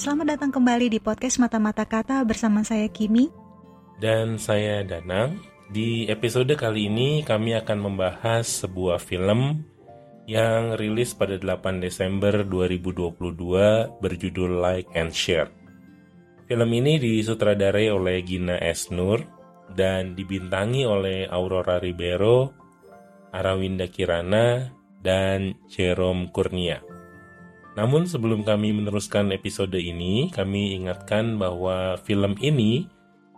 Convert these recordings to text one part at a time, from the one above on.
selamat datang kembali di podcast Mata-Mata Kata bersama saya Kimi. Dan saya Danang. Di episode kali ini kami akan membahas sebuah film yang rilis pada 8 Desember 2022 berjudul Like and Share. Film ini disutradarai oleh Gina S. Nur dan dibintangi oleh Aurora Ribeiro, Arawinda Kirana, dan Jerome Kurnia. Namun sebelum kami meneruskan episode ini, kami ingatkan bahwa film ini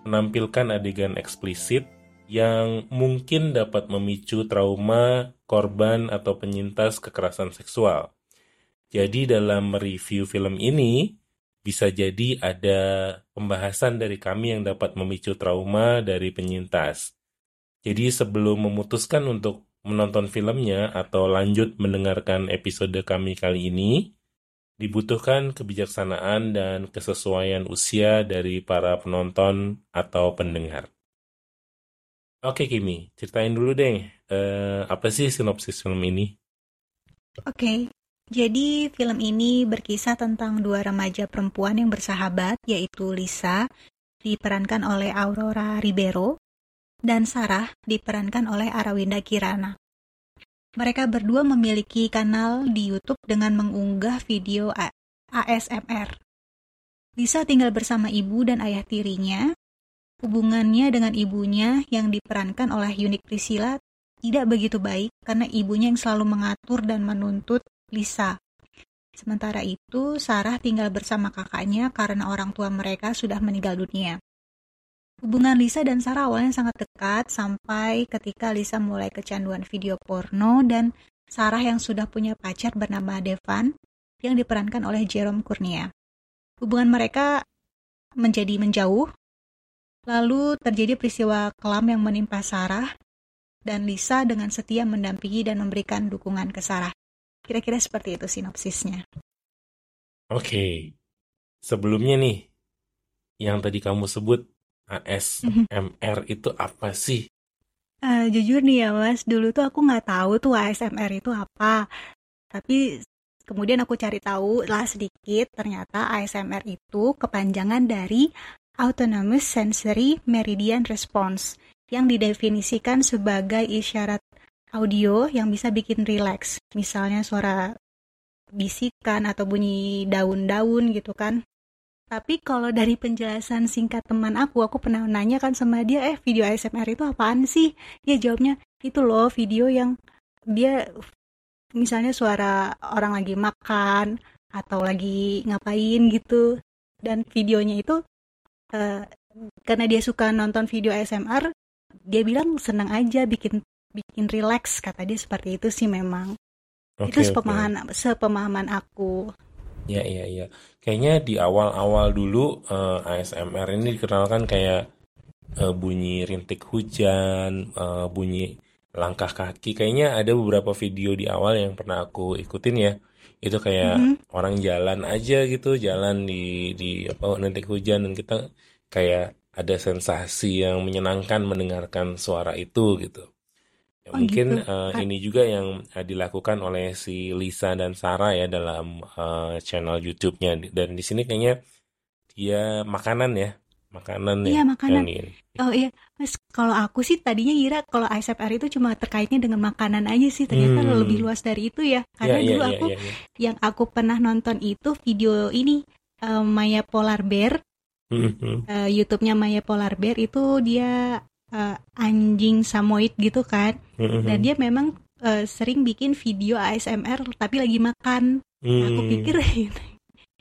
menampilkan adegan eksplisit yang mungkin dapat memicu trauma korban atau penyintas kekerasan seksual. Jadi dalam mereview film ini, bisa jadi ada pembahasan dari kami yang dapat memicu trauma dari penyintas. Jadi sebelum memutuskan untuk menonton filmnya atau lanjut mendengarkan episode kami kali ini, dibutuhkan kebijaksanaan dan kesesuaian usia dari para penonton atau pendengar. Oke Kimi, ceritain dulu deh, uh, apa sih sinopsis film ini? Oke, jadi film ini berkisah tentang dua remaja perempuan yang bersahabat, yaitu Lisa, diperankan oleh Aurora Ribeiro, dan Sarah, diperankan oleh Arawinda Kirana. Mereka berdua memiliki kanal di YouTube dengan mengunggah video ASMR. Lisa tinggal bersama ibu dan ayah tirinya. Hubungannya dengan ibunya yang diperankan oleh Yunik Priscilla tidak begitu baik karena ibunya yang selalu mengatur dan menuntut Lisa. Sementara itu, Sarah tinggal bersama kakaknya karena orang tua mereka sudah meninggal dunia. Hubungan Lisa dan Sarah awalnya sangat dekat sampai ketika Lisa mulai kecanduan video porno dan Sarah yang sudah punya pacar bernama Devan yang diperankan oleh Jerome Kurnia. Hubungan mereka menjadi menjauh, lalu terjadi peristiwa kelam yang menimpa Sarah dan Lisa dengan setia mendampingi dan memberikan dukungan ke Sarah. Kira-kira seperti itu sinopsisnya. Oke, sebelumnya nih, yang tadi kamu sebut ASMR itu apa sih? Uh, jujur nih ya mas, dulu tuh aku nggak tahu tuh ASMR itu apa. Tapi kemudian aku cari tahu lah sedikit, ternyata ASMR itu kepanjangan dari Autonomous Sensory Meridian Response yang didefinisikan sebagai isyarat audio yang bisa bikin rileks. Misalnya suara bisikan atau bunyi daun-daun gitu kan. Tapi kalau dari penjelasan singkat teman aku, aku pernah nanya kan sama dia, eh video ASMR itu apaan sih? Dia jawabnya, itu loh video yang dia misalnya suara orang lagi makan atau lagi ngapain gitu. Dan videonya itu, uh, karena dia suka nonton video ASMR, dia bilang senang aja bikin bikin relax kata dia seperti itu sih memang. Okay, itu sepemahaman okay. sepemahaman aku. Ya iya iya. Kayaknya di awal-awal dulu uh, eh, ASMR ini dikenalkan kayak uh, bunyi rintik hujan, uh, bunyi langkah kaki. Kayaknya ada beberapa video di awal yang pernah aku ikutin ya. Itu kayak mm -hmm. orang jalan aja gitu, jalan di di apa rintik hujan dan kita kayak ada sensasi yang menyenangkan mendengarkan suara itu gitu. Ya, oh, mungkin gitu. uh, ini juga yang uh, dilakukan oleh si Lisa dan Sarah ya dalam uh, channel YouTube-nya dan di sini kayaknya dia makanan ya makanan iya, ya makanan ini. oh iya mas kalau aku sih tadinya kira kalau ASMR itu cuma terkaitnya dengan makanan aja sih ternyata hmm. lebih luas dari itu ya karena ya, dulu ya, aku ya, ya. yang aku pernah nonton itu video ini uh, Maya Polar Bear hmm. uh, YouTube-nya Maya Polar Bear itu dia uh, anjing samoid gitu kan mm-hmm. dan dia memang uh, sering bikin video ASMR tapi lagi makan mm. aku pikir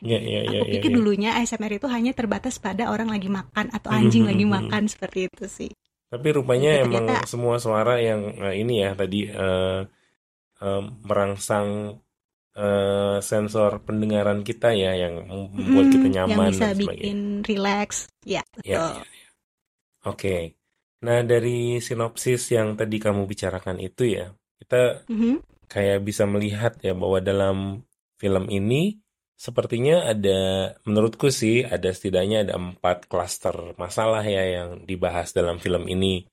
Ya, ya, ya, aku pikir ya, ya. dulunya ASMR itu hanya terbatas pada orang lagi makan atau anjing mm-hmm. lagi makan seperti itu sih. Tapi rupanya Jadi, emang ternyata, semua suara yang uh, ini ya tadi uh, uh, merangsang uh, sensor pendengaran kita ya yang membuat hmm, kita nyaman yang bisa bikin relax. Ya, betul. Ya, ya, ya. Oke. Okay. Nah, dari sinopsis yang tadi kamu bicarakan itu ya, kita mm-hmm. kayak bisa melihat ya bahwa dalam film ini sepertinya ada, menurutku sih ada setidaknya ada empat klaster masalah ya yang dibahas dalam film ini.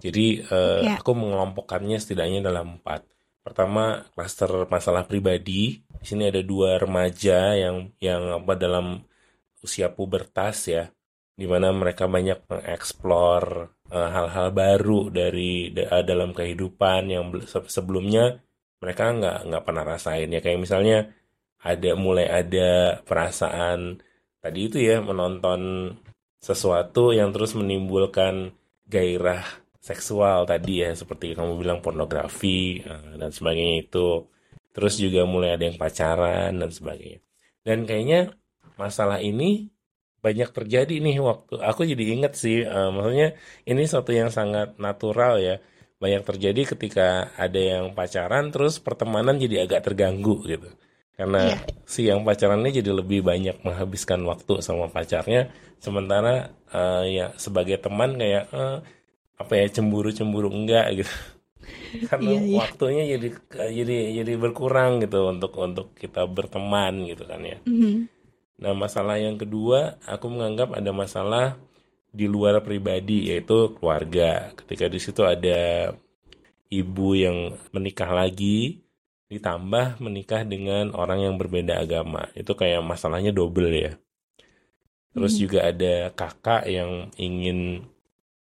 Jadi uh, yeah. aku mengelompokkannya setidaknya dalam empat. Pertama klaster masalah pribadi. Di sini ada dua remaja yang yang apa dalam usia pubertas ya, di mana mereka banyak mengeksplor uh, hal-hal baru dari uh, dalam kehidupan yang sebelumnya. Mereka nggak nggak pernah rasain ya. Kayak misalnya ada mulai ada perasaan tadi itu ya menonton sesuatu yang terus menimbulkan gairah seksual tadi ya. Seperti kamu bilang pornografi uh, dan sebagainya itu. Terus juga mulai ada yang pacaran dan sebagainya. Dan kayaknya masalah ini banyak terjadi nih waktu aku jadi inget sih uh, maksudnya ini suatu yang sangat natural ya banyak terjadi ketika ada yang pacaran terus pertemanan jadi agak terganggu gitu karena yeah. si yang pacarannya jadi lebih banyak menghabiskan waktu sama pacarnya sementara uh, ya sebagai teman kayak uh, apa ya cemburu cemburu enggak gitu karena yeah, yeah. waktunya jadi jadi jadi berkurang gitu untuk untuk kita berteman gitu kan ya. Mm-hmm. Nah masalah yang kedua aku menganggap ada masalah di luar pribadi yaitu keluarga. Ketika di situ ada ibu yang menikah lagi ditambah menikah dengan orang yang berbeda agama itu kayak masalahnya double ya. Terus mm-hmm. juga ada kakak yang ingin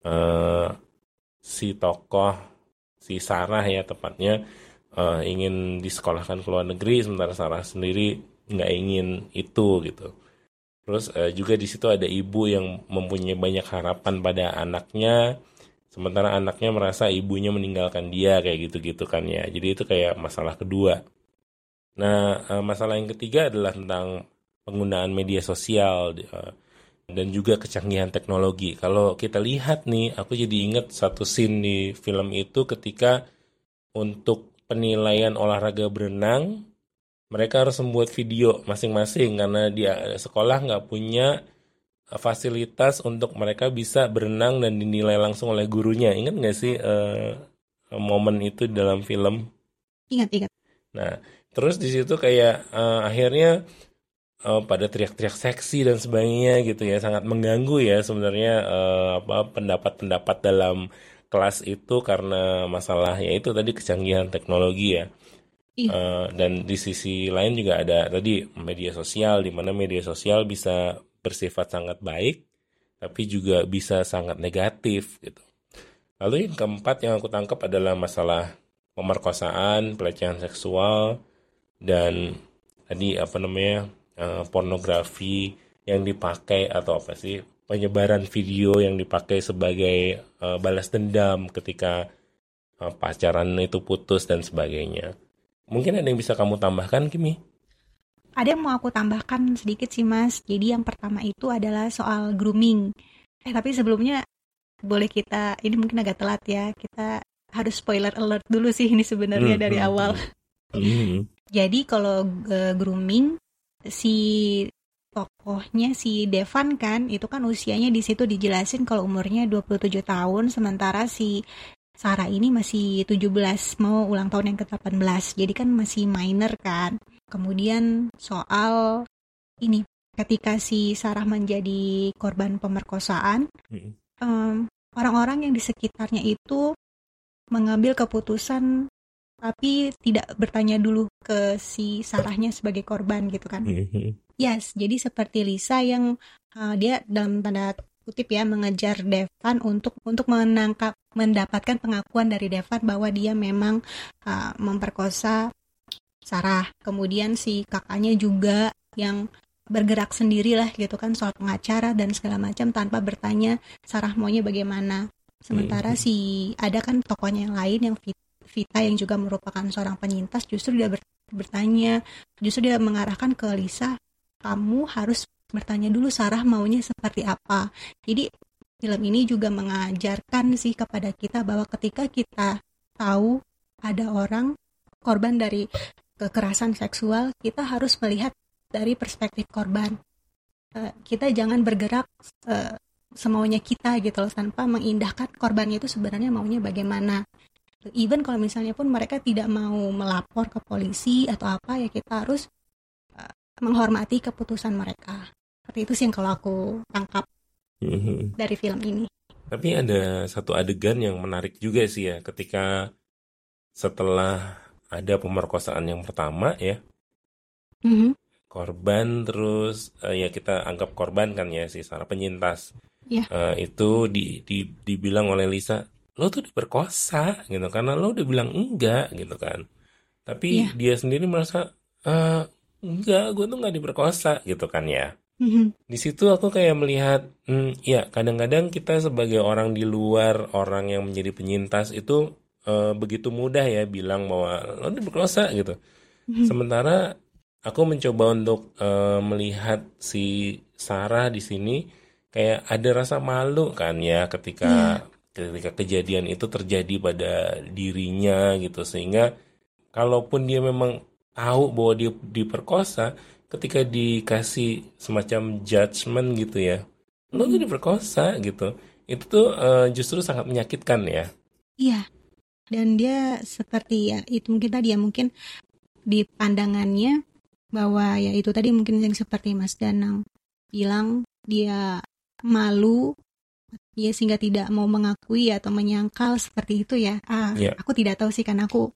uh, si tokoh si Sarah ya tepatnya uh, ingin disekolahkan ke luar negeri sementara Sarah sendiri nggak ingin itu gitu. Terus uh, juga di situ ada ibu yang mempunyai banyak harapan pada anaknya, sementara anaknya merasa ibunya meninggalkan dia kayak gitu-gitu kan ya. Jadi itu kayak masalah kedua. Nah uh, masalah yang ketiga adalah tentang penggunaan media sosial. Uh, dan juga kecanggihan teknologi. Kalau kita lihat nih, aku jadi ingat satu scene di film itu ketika untuk penilaian olahraga berenang, mereka harus membuat video masing-masing karena dia sekolah nggak punya fasilitas untuk mereka bisa berenang dan dinilai langsung oleh gurunya. Ingat nggak sih uh, momen itu dalam film? Ingat, ingat. Nah, terus di situ kayak uh, akhirnya uh, pada teriak-teriak seksi dan sebagainya gitu ya sangat mengganggu ya sebenarnya uh, apa pendapat-pendapat dalam kelas itu karena masalah ya itu tadi kecanggihan teknologi ya uh, dan di sisi lain juga ada tadi media sosial di mana media sosial bisa bersifat sangat baik tapi juga bisa sangat negatif gitu lalu yang keempat yang aku tangkap adalah masalah pemerkosaan pelecehan seksual dan tadi apa namanya uh, pornografi yang dipakai atau apa sih penyebaran video yang dipakai sebagai uh, balas dendam ketika uh, pacaran itu putus dan sebagainya. Mungkin ada yang bisa kamu tambahkan, Kimi? Ada yang mau aku tambahkan sedikit sih, Mas. Jadi yang pertama itu adalah soal grooming. Eh, tapi sebelumnya boleh kita, ini mungkin agak telat ya, kita harus spoiler alert dulu sih ini sebenarnya hmm, dari hmm, awal. Hmm. hmm. Jadi kalau uh, grooming si tokohnya si Devan kan itu kan usianya di situ dijelasin kalau umurnya 27 tahun sementara si Sarah ini masih 17 mau ulang tahun yang ke-18 jadi kan masih minor kan kemudian soal ini ketika si Sarah menjadi korban pemerkosaan um, orang-orang yang di sekitarnya itu mengambil keputusan tapi tidak bertanya dulu ke si Sarahnya sebagai korban gitu kan. Mm-hmm. Yes, jadi seperti Lisa yang uh, dia dalam tanda kutip ya mengejar Devan untuk untuk menangkap mendapatkan pengakuan dari Devan bahwa dia memang uh, memperkosa Sarah. Kemudian si kakaknya juga yang bergerak sendiri lah gitu kan soal pengacara dan segala macam tanpa bertanya Sarah maunya bagaimana. Sementara mm-hmm. si ada kan tokonya yang lain yang Vita yang juga merupakan seorang penyintas justru dia bertanya, justru dia mengarahkan ke Lisa, kamu harus bertanya dulu Sarah maunya seperti apa. Jadi film ini juga mengajarkan sih kepada kita bahwa ketika kita tahu ada orang korban dari kekerasan seksual, kita harus melihat dari perspektif korban. Uh, kita jangan bergerak uh, semaunya kita gitu loh tanpa mengindahkan korbannya itu sebenarnya maunya bagaimana even kalau misalnya pun mereka tidak mau melapor ke polisi atau apa ya kita harus menghormati keputusan mereka seperti itu sih yang kalau aku tangkap mm-hmm. dari film ini tapi ada satu adegan yang menarik juga sih ya ketika setelah ada pemerkosaan yang pertama ya mm-hmm. korban terus uh, ya kita anggap korban kan ya si Sarah penyintas Iya. uh, itu di, di dibilang oleh Lisa lo tuh diperkosa gitu karena lo udah bilang enggak gitu kan tapi Iya. dia sendiri merasa "Eh, enggak gue tuh nggak diperkosa. Gitu kan ya. Mhm. di situ aku kayak melihat hmm, ya kadang-kadang kita sebagai orang di luar orang yang menjadi penyintas itu eh, begitu mudah ya bilang bahwa lo diperkosa gitu. Mhm. Sementara aku mencoba untuk eh, melihat si Sarah di sini kayak ada rasa malu kan ya ketika ketika kejadian itu terjadi pada dirinya gitu. Sehingga kalaupun dia memang tahu bahwa dia diperkosa ketika dikasih semacam judgement gitu ya lo tuh diperkosa gitu itu tuh eh, justru sangat menyakitkan ya Iya. Dan dia seperti ya itu mungkin tadi ya mungkin di pandangannya bahwa ya itu tadi mungkin yang seperti Mas Danang bilang dia malu ya sehingga tidak mau mengakui atau menyangkal seperti itu ya. Ah, Iya. aku tidak tahu sih karena aku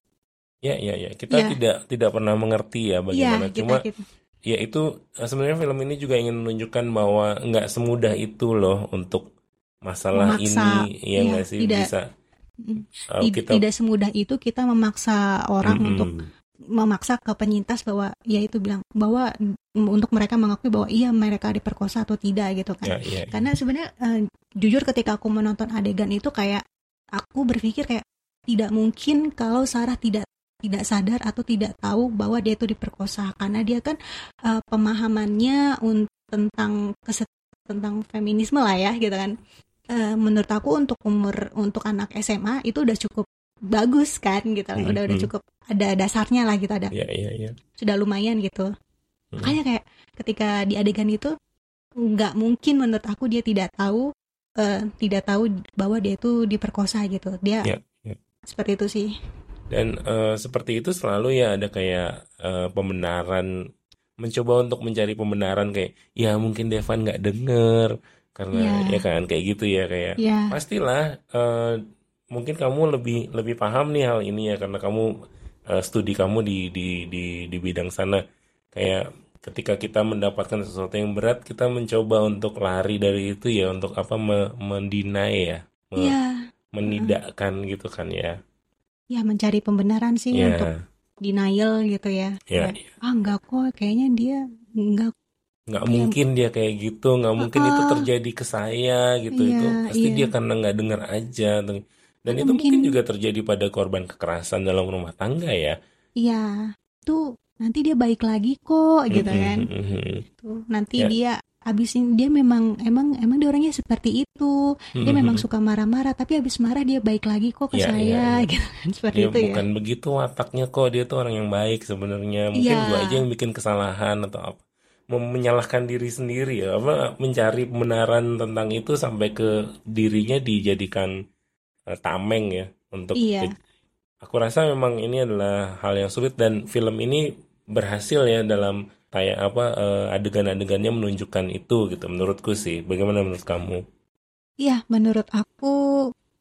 ya ya ya kita Iya. tidak tidak pernah mengerti ya iya bagaimana kita cuma gitu. Ya itu eh, sebenarnya film ini juga ingin menunjukkan bahwa nggak semudah itu loh untuk masalah Memaksa, ini ya iya, nggak sih tidak. bisa Mm. Tid- kita tidak semudah itu kita memaksa orang Mm-mm. untuk memaksa ke penyintas bahwa ya itu bilang bahwa mm, untuk mereka mengakui bahwa iya mereka diperkosa atau tidak gitu ya kan. ya Karena sebenarnya eh, jujur ketika aku menonton adegan itu kayak aku berpikir kayak tidak mungkin kalau Sarah tidak tidak sadar atau tidak tahu bahwa dia itu diperkosa karena dia kan eh, pemahamannya un- tentang keset tentang feminisme lah ya gitu kan. Eh, menurut aku untuk umur untuk anak SMA itu udah cukup bagus kan gitu Mhm. udah udah cukup ada dasarnya lah gitu ada ya ya ya sudah lumayan gitu Mhm. makanya kayak ketika di adegan itu nggak mungkin menurut aku dia tidak tahu eh, tidak tahu bahwa dia itu diperkosa gitu dia Ya, ya. seperti itu sih dan eh, seperti itu selalu ya ada kayak eh, pembenaran mencoba untuk mencari pembenaran kayak ya mungkin Devan nggak denger karena Iya. ya kan kayak gitu ya kayak. Ya pastilah eh, mungkin kamu lebih lebih paham nih hal ini ya karena kamu eh, studi kamu di di di di bidang sana. Kayak ketika kita mendapatkan sesuatu yang berat kita mencoba untuk lari dari itu ya untuk apa me, mendinai ya me- ya menidakkan gitu kan ya ya mencari pembenaran sih ya untuk denial gitu ya ya Kayak, ah enggak kok kayaknya dia enggak nggak Iya. mungkin dia kayak gitu nggak mungkin itu terjadi ke saya gitu Iya, itu pasti iya. dia karena nggak dengar aja dan itu mungkin mungkin- juga terjadi pada korban kekerasan dalam rumah tangga ya iya tuh nanti dia baik lagi kok gitu Mhm, kan mhm, mhm. tuh nanti Ya. dia habisin dia memang emang emang dia orangnya seperti itu. Dia memang suka marah-marah tapi habis marah dia baik lagi kok ke Iya, saya iya, iya. gitu kan. Seperti dia itu ya. bukan begitu wataknya kok. Dia tuh orang yang baik sebenarnya. Mungkin Iya. gua aja yang bikin kesalahan atau apa. Menyalahkan diri sendiri ya apa mencari pembenaran tentang itu sampai ke dirinya dijadikan eh, tameng ya untuk Iya. aku rasa memang ini adalah hal yang sulit dan film ini berhasil ya dalam kayak apa eh, adegan-adegannya menunjukkan itu gitu menurutku sih. Bagaimana menurut kamu? Iya menurut aku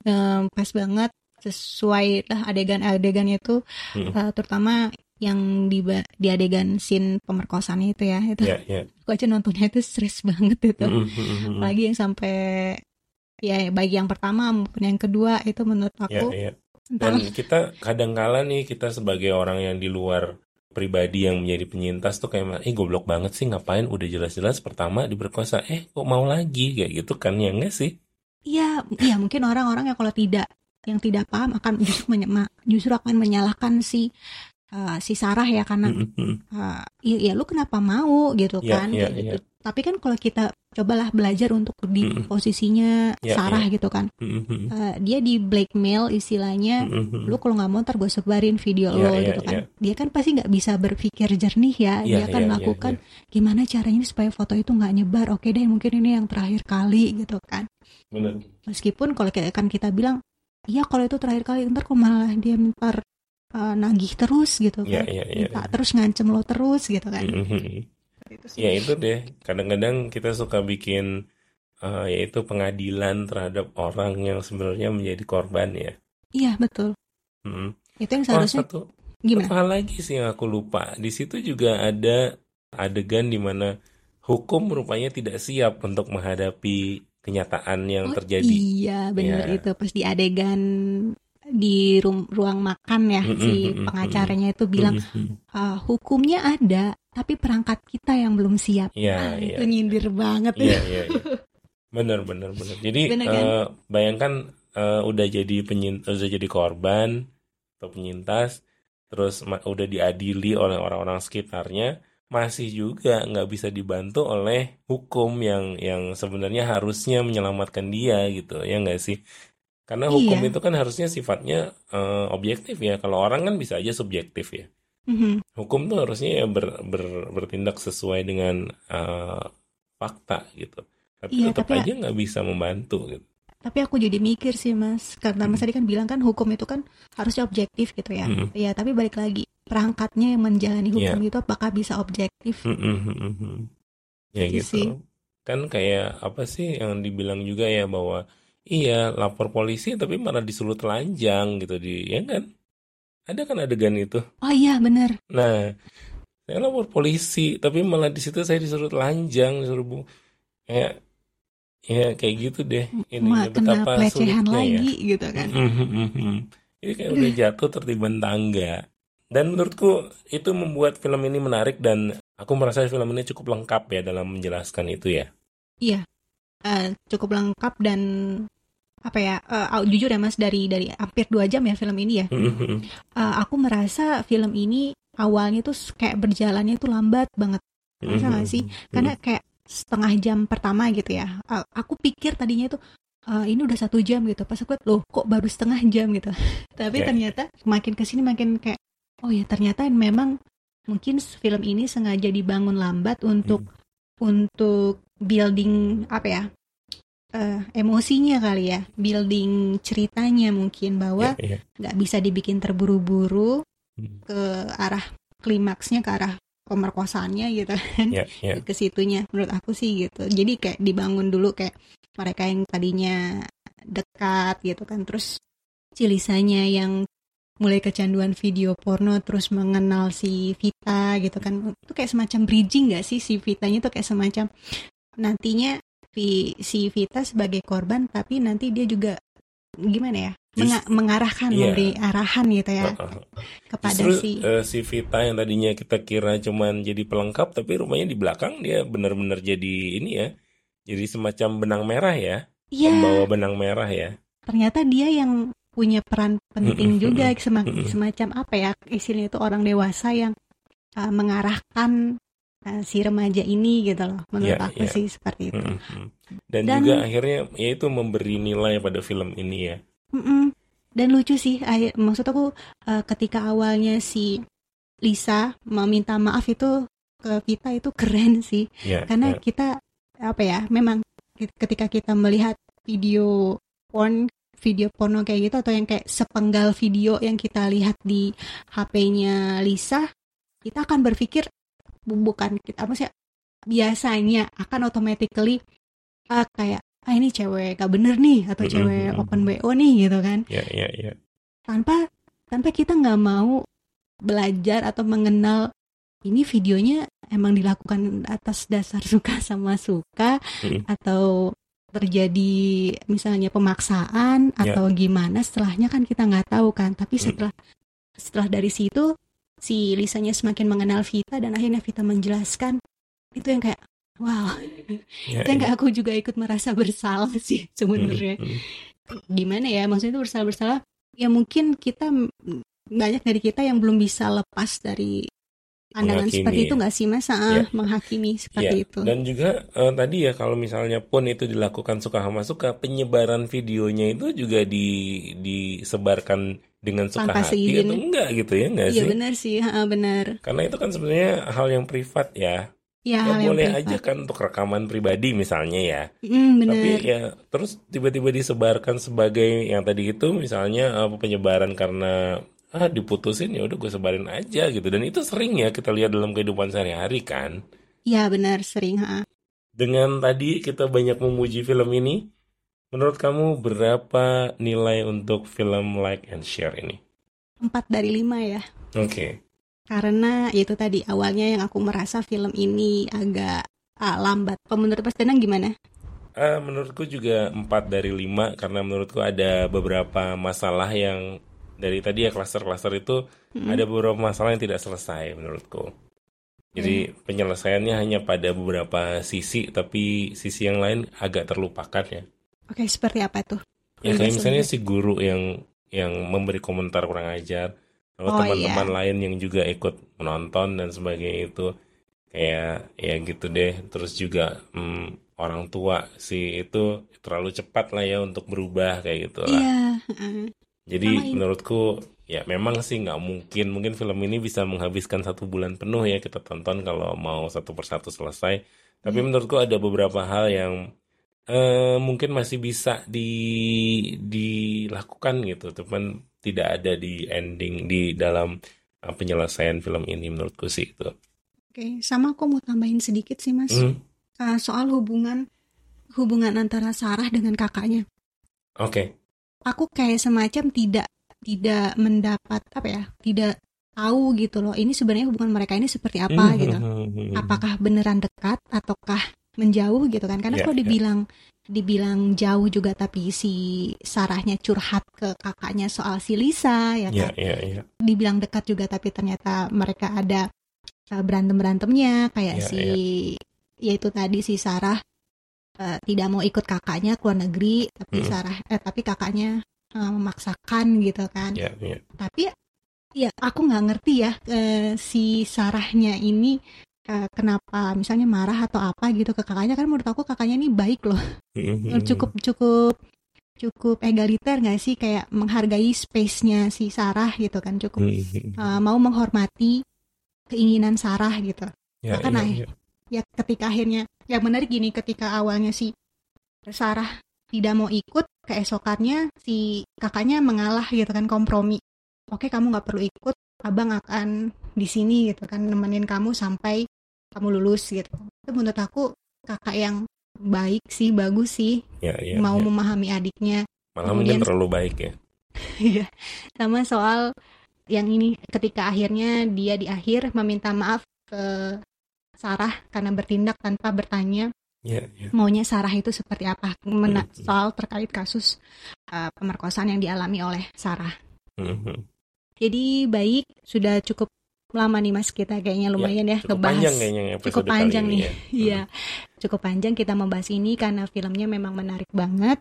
em, pas banget sesuai lah adegan-adegannya itu Hmm. eh, terutama yang di di adegan scene pemerkosaan itu ya itu. Ya ya. Aku aja nontonnya itu stres banget itu. Mm, mm, mm, mm. apalagi yang sampai ya baik yang pertama maupun yang kedua itu menurut ya aku ya. entah Dan kita kadang-kala nih kita sebagai orang yang di luar pribadi yang menjadi penyintas tuh kayak eh goblok banget sih ngapain udah jelas-jelas pertama diperkosa eh kok mau lagi? Kayak gitu kan ya enggak sih? Iya, iya mungkin orang-orang yang kalau tidak yang tidak paham akan justru justru akan menyalahkan si uh, si Sarah ya karena uh, iya, iya lu kenapa mau gitu Iya, kan iya, kayak gitu. iya. Tapi kan kalau kita cobalah belajar untuk di posisinya Iya, Sarah gitu kan, Mm, mm, mm. Uh, dia di blackmail istilahnya. Lu kalau nggak mau ntar gue sebarin video Iya, lo iya, gitu kan. iya. Dia kan pasti nggak bisa berpikir jernih ya. Iya, dia akan iya, iya, melakukan iya. gimana caranya supaya foto itu nggak nyebar. Oke deh mungkin ini yang terakhir kali gitu kan. Bener. meskipun kalau kayak kan kita bilang iya kalau itu terakhir kali ntar kok malah dia ntar uh, nagih terus gitu Iya, kan iya, iya. minta terus ngancem lo terus gitu kan Mm, mm, mm. Itu sih. Ya itu deh, kadang-kadang kita suka bikin eh, yaitu pengadilan terhadap orang yang sebenarnya menjadi korban ya. iya betul Mm. itu yang Oh, seharusnya satu, gimana hal lagi sih yang aku lupa. Di situ juga ada adegan di mana hukum rupanya tidak siap untuk menghadapi kenyataan yang Oh terjadi. iya bener Ya. itu pas di adegan di ru- ruang makan ya si pengacaranya itu bilang. "Ah, hukumnya ada tapi perangkat kita yang belum siap. Iya, Ah, iya. itu nyindir banget Iya, iya, iya. Benar, benar, benar. Jadi Benar kan? eh, bayangkan eh, udah jadi penyin, udah jadi korban atau penyintas, terus udah diadili oleh orang-orang sekitarnya, masih juga nggak bisa dibantu oleh hukum yang yang sebenarnya harusnya menyelamatkan dia gitu, ya nggak sih? Karena hukum Iya. itu kan harusnya sifatnya eh, objektif ya. Kalau orang kan bisa aja subjektif ya. Mhm. Hukum tuh harusnya ya ber- ber- bertindak sesuai dengan eh, fakta gitu. Tapi Iya, tetap tapi- aja nggak bisa membantu gitu. Tapi aku jadi mikir sih mas, karena mas tadi kan bilang kan hukum itu kan harusnya objektif gitu ya. Mm-mm. Ya tapi balik lagi perangkatnya yang menjalani hukum Iya. itu apakah bisa objektif? Mm-mm, mm-mm, mm. Ya Gitu gitu. sih. Kan kayak apa sih yang dibilang juga ya bahwa iya lapor polisi tapi malah disuruh telanjang gitu di ya kan? Ada kan adegan itu. Oh iya bener. Nah, saya lapor polisi tapi malah di situ saya disuruh telanjang, disuruh bu ya ya kayak gitu deh. Ini Ma, kena betapa pelecehan sulitnya ya. lagi gitu kan. Mhm. Ini kayak udah jatuh tertiban tangga. Dan menurutku itu membuat film ini menarik dan aku merasa film ini cukup lengkap ya dalam menjelaskan itu ya. Iya, Eh, cukup lengkap dan apa ya? eh, au- jujur ya mas dari dari hampir dua jam ya film ini ya. Eh, aku merasa film ini awalnya tuh kayak berjalannya tuh lambat banget. Masa nggak sih? Karena kayak setengah jam pertama gitu ya. A- Aku pikir tadinya tuh "Ah, ini udah satu jam gitu. Pas aku lihat loh kok baru setengah jam gitu. Tapi Ya. ternyata makin ke sini makin kayak oh ya ternyata memang mungkin film ini sengaja dibangun lambat untuk untuk building apa ya eh, emosinya kali ya, building ceritanya mungkin bahwa Ya, ya. nggak bisa dibikin terburu-buru Hmm. ke arah klimaksnya ke arah pemerkosaannya gitu kan Ya, ya. ke situnya menurut aku sih gitu jadi kayak dibangun dulu kayak mereka yang tadinya dekat gitu kan terus cilisanya yang mulai kecanduan video porno terus mengenal si Vita gitu kan itu kayak semacam bridging gak sih si Vitanya tuh kayak semacam nantinya si Vita sebagai korban tapi nanti dia juga gimana ya Just- mengarahkan iya. memberi arahan gitu ya Heeh. kepada Justru si eh, si Vita yang tadinya kita kira cuman jadi pelengkap tapi rupanya di belakang dia benar-benar jadi ini ya. Jadi semacam benang merah ya, Iya, pembawa benang merah ya. ternyata dia yang punya peran penting juga mm-mm, sema- mm-mm. semacam apa ya istilahnya itu orang dewasa yang uh, mengarahkan uh, si remaja ini gitu loh menurut Iya, aku iya. sih seperti itu Mhm. Dan, Dan- juga akhirnya ya itu memberi nilai pada film ini ya. Mm-mm. dan lucu sih akhir- maksud aku uh, ketika awalnya si Lisa meminta maaf itu ke Vita itu keren sih Ya, karena ya. kita apa ya memang ketika kita melihat video porn video porno kayak gitu atau yang kayak sepenggal video yang kita lihat di HP-nya Lisa kita akan berpikir bukan kita apa sih biasanya akan automatically ah, kayak ah ini cewek gak bener nih atau Mm-mm, cewek mm-mm. open BO nih gitu kan Ya, ya, ya. tanpa tanpa kita nggak mau belajar atau mengenal ini videonya emang dilakukan atas dasar suka sama suka Mm. atau terjadi misalnya pemaksaan Ya. atau gimana setelahnya kan kita nggak tahu kan tapi Mm. setelah setelah dari situ si Lisanya semakin mengenal Vita dan akhirnya Vita menjelaskan itu yang kayak wow Ya, itu yang ya. kayak aku juga ikut merasa bersalah sih sebenarnya Mm, mm. gimana ya maksudnya itu bersalah bersalah ya mungkin kita banyak dari kita yang belum bisa lepas dari pandangan Menghakimi seperti itu nggak sih mas Ah, Ya. menghakimi seperti Ya, itu dan juga eh, tadi ya kalau misalnya pun itu dilakukan suka sama suka, penyebaran videonya itu juga di disebarkan dengan suka Tanpa hati seizin. atau enggak gitu ya enggak iya sih? benar sih ha, benar Karena itu kan sebenarnya hal yang privat ya. ya, Ya boleh privat. aja kan untuk rekaman pribadi misalnya ya. Mm, benar Tapi ya terus tiba-tiba disebarkan sebagai yang tadi itu misalnya apa penyebaran karena ah diputusin ya udah gue sebarin aja gitu dan itu sering ya kita lihat dalam kehidupan sehari-hari kan. ya benar sering ha. Dengan tadi kita banyak memuji film ini, menurut kamu berapa nilai untuk film Like and Share ini? empat dari lima ya Oke. karena itu tadi awalnya yang aku merasa film ini agak uh, lambat. Menurut Mas Danang gimana? Uh, menurutku juga 4 dari 5 karena menurutku ada beberapa masalah yang dari tadi ya klaster-klaster itu hmm. ada beberapa masalah yang tidak selesai menurutku. Jadi hmm. penyelesaiannya hanya pada beberapa sisi tapi sisi yang lain agak terlupakan ya. Oke, seperti apa tuh? Ya kayak misalnya si guru yang yang memberi komentar kurang ajar lalu oh, teman-teman iya. lain yang juga ikut menonton dan sebagainya itu kayak ya gitu deh terus juga hmm, orang tua si itu terlalu cepat lah ya untuk berubah kayak gitu lah iya. Jadi menurutku ya memang sih nggak mungkin mungkin film ini bisa menghabiskan satu bulan penuh ya kita tonton kalau mau satu persatu selesai tapi hmm. menurutku ada beberapa hal yang uh, mungkin masih bisa di dilakukan gitu cuman tidak ada di ending di dalam uh, penyelesaian film ini menurutku sih itu. Oke, sama aku mau tambahin sedikit sih mas hmm. uh, soal hubungan hubungan antara Sarah dengan kakaknya. Oke. Okay. Aku kayak semacam tidak tidak mendapat apa ya tidak tahu gitu loh ini sebenarnya hubungan mereka ini seperti apa hmm. gitu. Apakah beneran dekat ataukah menjauh gitu kan? Karena yeah, kalau ya. dibilang yeah dibilang jauh juga tapi si Sarahnya curhat ke kakaknya soal si Lisa ya iya, kan. Yeah, yeah, yeah. Dibilang dekat juga tapi ternyata mereka ada uh, berantem-berantemnya kayak yeah, si yeah. yaitu tadi si Sarah uh, tidak mau ikut kakaknya ke luar negeri tapi mm. Sarah eh tapi kakaknya uh, memaksakan gitu kan. Yeah, yeah. Tapi ya aku nggak ngerti ya uh, si Sarahnya ini uh, kenapa misalnya marah atau apa gitu ke kakaknya kan menurut aku kakaknya ini baik loh mm-hmm. cukup cukup cukup egaliter nggak sih kayak menghargai space-nya si Sarah gitu kan cukup uh, mau menghormati keinginan Sarah gitu bahkan iya, iya. Ya ketika akhirnya yang menarik gini ketika awalnya si Sarah tidak mau ikut keesokannya si kakaknya mengalah gitu kan kompromi. Oke kamu nggak perlu ikut abang akan di sini gitu kan nemenin kamu sampai kamu lulus gitu. Itu menurut aku kakak yang baik sih bagus sih ya, ya, mau ya. memahami adiknya. Malah Kemudian, mungkin terlalu baik ya. Iya sama soal yang ini ketika akhirnya dia di akhir meminta maaf ke Sarah karena bertindak tanpa bertanya yeah, yeah. maunya Sarah itu seperti apa Mena mm -hmm. soal terkait kasus uh, pemerkosaan yang dialami oleh Sarah. Mm -hmm. Jadi baik sudah cukup lama nih mas kita kayaknya ya, lumayan ya, ya cukup panjang kayaknya cukup panjang nih ya. iya hmm. cukup panjang kita membahas ini karena filmnya memang menarik banget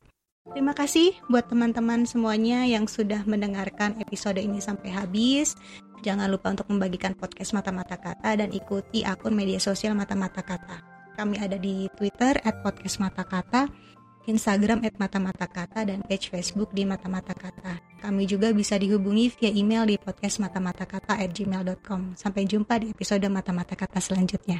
terima kasih buat teman-teman semuanya yang sudah mendengarkan episode ini sampai habis jangan lupa untuk membagikan podcast mata-mata kata dan ikuti akun media sosial mata-mata kata kami ada di Twitter at podcast mata kata Instagram at mata-mata kata dan page Facebook di mata-mata kata. Kami juga bisa dihubungi via email di podcast. Sampai jumpa di episode mata-mata kata selanjutnya.